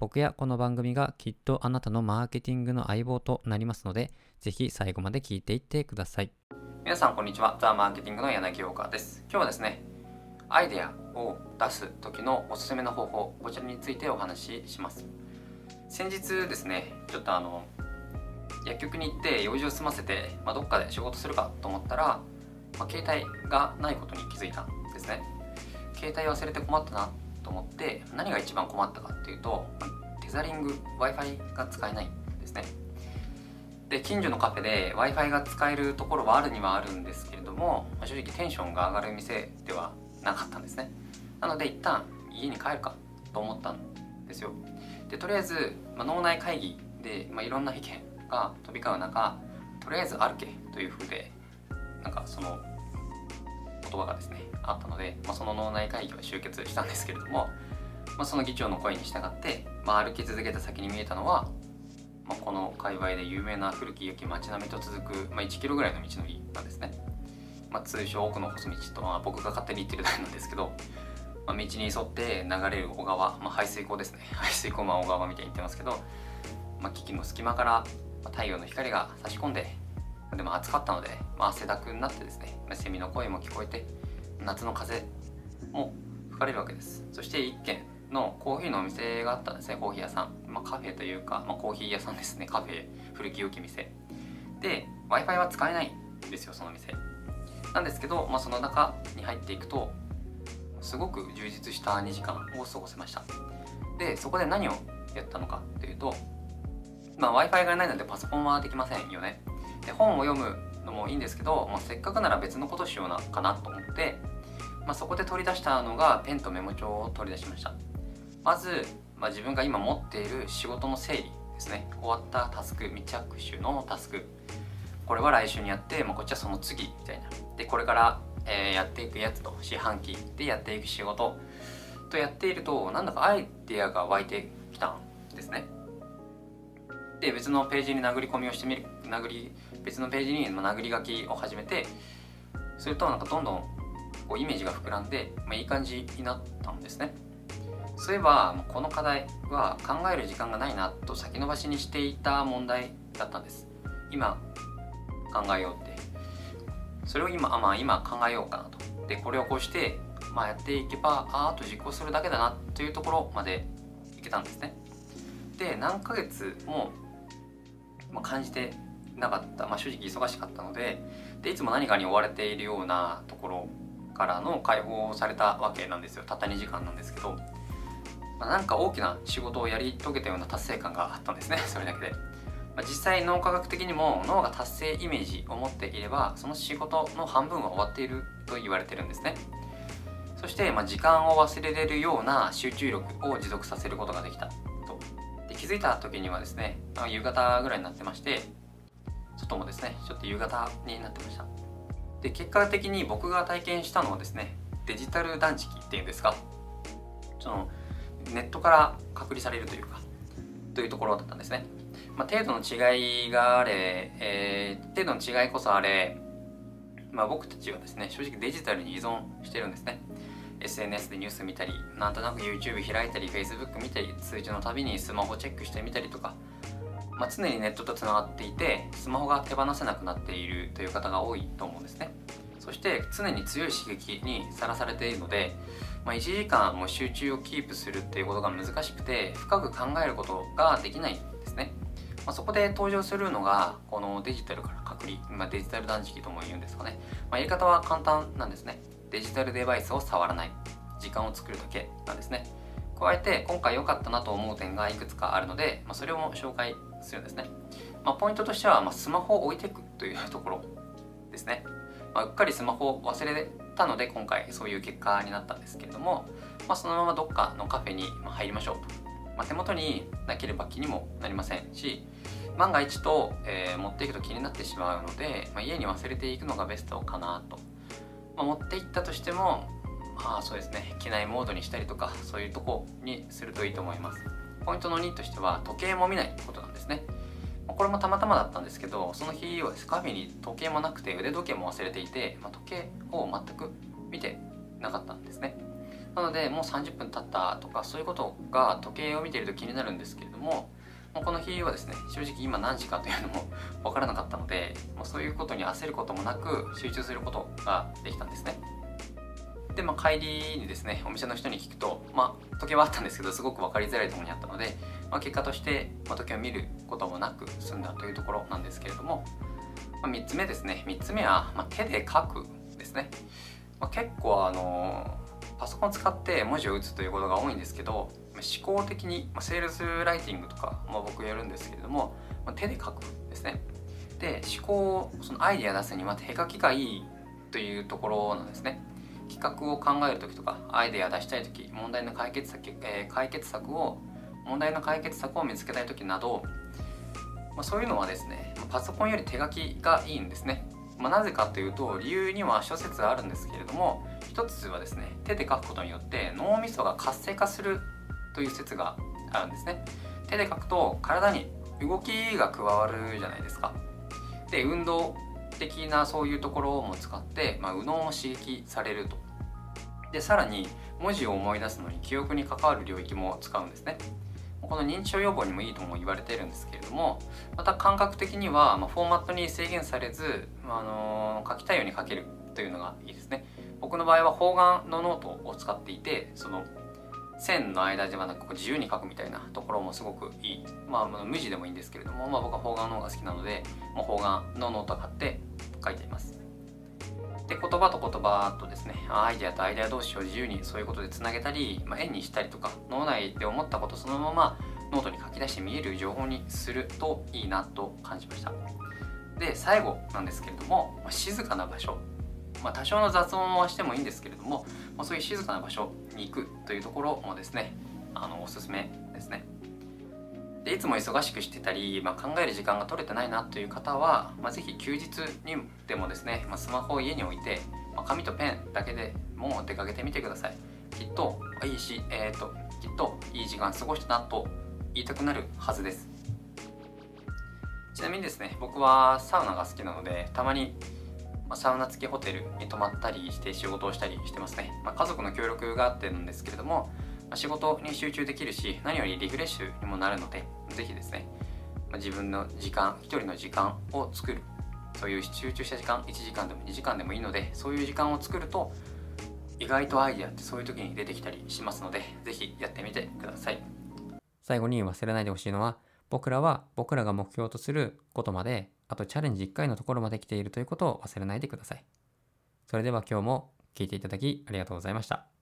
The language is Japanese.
僕やこの番組がきっとあなたのマーケティングの相棒となりますので、ぜひ最後まで聞いていってください。皆さんこんにちは。ザ・マーケティングの柳岡です。今日はですね、アイデアを出す時のおすすめの方法、こちらについてお話しします。先日ですね、ちょっとあの、薬局に行って用事を済ませて、まあ、どっかで仕事するかと思ったら、まあ、携帯がないことに気づいたんですね。携帯忘れて困ったなと思って何が一番困ったかっていうとテザリング Wi-Fi が使えないんですね。で近所のカフェで Wi-Fi が使えるところはあるにはあるんですけれども正直テンションが上がる店ではなかったんですね。なので一旦家に帰るかと思ったんですよ。でとりあえず、まあ、脳内会議で、まあ、いろんな意見が飛び交う中とりあえず歩けというふうでなんかその言葉がですねあったので、まあ、その脳内会議は終結したんですけれども、まあ、その議長の声に従って、まあ、歩き続けた先に見えたのは、まあ、この界隈で有名な古き良き街並みと続く、まあ、1キロぐらいの道のりなんですね、まあ、通称奥の細道とは僕が勝手に言ってるだけなんですけど、まあ、道に沿って流れる小川、まあ、排水溝ですね。排水溝まあ小川みたいに言ってますけど、まあ、木々の隙間から太陽の光が差し込んででも暑かったので、まあ、汗だくになってですねセミの声も聞こえて夏の風も吹かれるわけです。そして一軒のコーヒーのお店があったんですねコーヒー屋さん、まあ、カフェというか、まあ、コーヒー屋さんですねカフェ古き良き店。で w i f i は使えないんですよその店。なんですけど、まあ、その中に入っていくとすごく充実した2時間を過ごせました。でそこで何をやったのかっていうと、まあ、w i f i がないのでパソコンはできませんよね。で本を読むのもいいんですけど、まあ、せっかくなら別のことしようなかなと思って、まあ、そこで取り出したのがペンとメモ帳を取り出しました。まず、まあ、自分が今持っている仕事の整理ですね。終わったタスク未着手のタスク。これは来週にやって、まあ、こっちはその次みたいな。でこれから、えー、やっていくやつと四半期でやっていく仕事とやっているとなんだかアイデアが湧いてきたんですね。で別のページに殴り込みをしてみる殴り別のページに殴り書きを始めてするとなんかどんどんこうイメージが膨らんで、まあ、いい感じになったんですね。そういえばこの課題は考える時間がないなと先延ばしにしていた問題だったんです。今考えようって。それを今あまあ今考えようかなと。でこれをこうしてまあやっていけばああと実行するだけだなというところまでいけたんですね。で何ヶ月もまあ、感じてなかった、まあ、正直忙しかったのででいつも何かに追われているようなところからの解放されたわけなんですよ。たった2時間なんですけど、まあ、なんか大きな仕事をやり遂げたような達成感があったんですね。それだけで、まあ、実際脳科学的にも脳が達成イメージを持っていればその仕事の半分は終わっていると言われてるんですね。そして、ま、時間を忘れれるような集中力を持続させることができた。づいた時にはですね夕方ぐらいになってまして外もですねちょっと夕方になってました。で結果的に僕が体験したのはですねデジタル断食っていうんですか？そのネットから隔離されるというかというところだったんですね、まあ、程度の違いがあれ、えー、程度の違いこそあれ、まあ、僕たちはですね正直デジタルに依存してるんですね。SNS でニュース見たりなんとなく YouTube 開いたり Facebook 見たり通知のたびにスマホチェックしてみたりとか、まあ、常にネットとつながっていてスマホが手放せなくなっているという方が多いと思うんですね。そして常に強い刺激にさらされているので、まあ、1時間も集中をキープするっていうことが難しくて深く考えることができないんですね、まあ、そこで登場するのがこのデジタルから隔離、まあ、デジタル断食とも言うんですかね、まあ、やり方は簡単なんですね。デジタルデバイスを触らない。時間を作るだけなんですね。加えて今回良かったなと思う点がいくつかあるので、まあ、それを紹介するんですね、まあ、ポイントとしては、まあ、スマホを置いていくというところですね、ま、うっかりスマホを忘れたので今回そういう結果になったんですけれども、ま、そのままどっかのカフェに入りましょうと、ま、手元になければ気にもなりませんし万が一と、えー持っていくと気になってしまうので、ま、家に忘れていくのがベストかなと、まあ、持っていったとしてもまあそうですね。機内モードにしたりとかそういうとこにするといいと思います。ポイントの2としては時計も見ないことなんですね。まこれもたまたまだったんですけどその日はです。カフェに時計もなくて腕時計も忘れていて、まあ、時計を全く見てなかったんですね。なのでもう30分経ったとかそういうことが時計を見ていると気になるんですけれどももうこの日はですね正直今何時かというのも 分からなかったことに焦ることもなく集中することができたんですね。で、まあ、帰りにですねお店の人に聞くと、まあ、時計はあったんですけどすごく分かりづらいところにあったので、まあ、結果として、ま、時計を見ることもなく済んだというところなんですけれども、まあ、3つ目ですね。3つ目は、ま、手で書くですね、ま、結構あのパソコン使って文字を打つということが多いんですけど思考的に、ま、セールスライティングとか、まあ、僕やるんですけれども、ま、手で書くですね。で思考そのアイデア出すには手書きがいいというところなんですね。企画を考える時とかアイデア出したい時問題の解決策、えー解決策を問題の解決策を見つけたい時など、まあ、そういうのはですねまパソコンより手書きがいいんですね、まあ、なぜかというと理由には諸説あるんですけれども一つはですね手で書くことによって脳みそが活性化するという説があるんですね。手で書くと体に動きが加わるじゃないですか。で運動的なそういうところも使って、まあ、右脳も刺激されると。でさらに文字を思い出すのに記憶に関わる領域も使うんですね。この認知症予防にもいいとも言われているんですけれどもまた感覚的には、まあ、フォーマットに制限されず、まああの書きたいように書けるというのがいいですね。僕の場合は方眼のノートを使っていてその線の間ではなく自由に書くみたいなところもすごくいい、まあ、無地でもいいんですけれども、まあ、僕は方眼の方が好きなので、もう方眼のノートを買って書いています。で言葉と言葉とですねアイデアとアイデア同士を自由にそういうことでつなげたり、まあ、円にしたりとか脳内で思ったことそのままノートに書き出して見える情報にするといいなと感じました。で最後なんですけれども、まあ静かな場所。まあ、多少の雑音はしてもいいんですけれども、まあ、そういう静かな場所に行くというところもですねあのおすすめですね。でいつも忙しくしてたり、まあ、考える時間が取れてないなという方は、まあ、ぜひ休日にでもですね、まあ、スマホを家に置いて、まあ、紙とペンだけでもう出かけてみてください。きっといいし、えー、ときっといい時間過ごしたなと言いたくなるはずです。ちなみにですね僕はサウナが好きなのでたまにまあ、サウナ付きホテルに泊まったりして仕事をしたりしてますね、まあ、家族の協力があってなんですけれども、まあ、仕事に集中できるし何よりリフレッシュにもなるのでぜひですね、ま、自分の時間一人の時間を作る。そういう集中した時間1時間でも2時間でもいいのでそういう時間を作ると意外とアイデアってそういう時に出てきたりしますのでぜひやってみてください。最後に忘れないでほしいのは僕らは僕らが目標とすることまであとチャレンジ1回のところまで来ているということを忘れないでください。それでは今日も聞いていただきありがとうございました。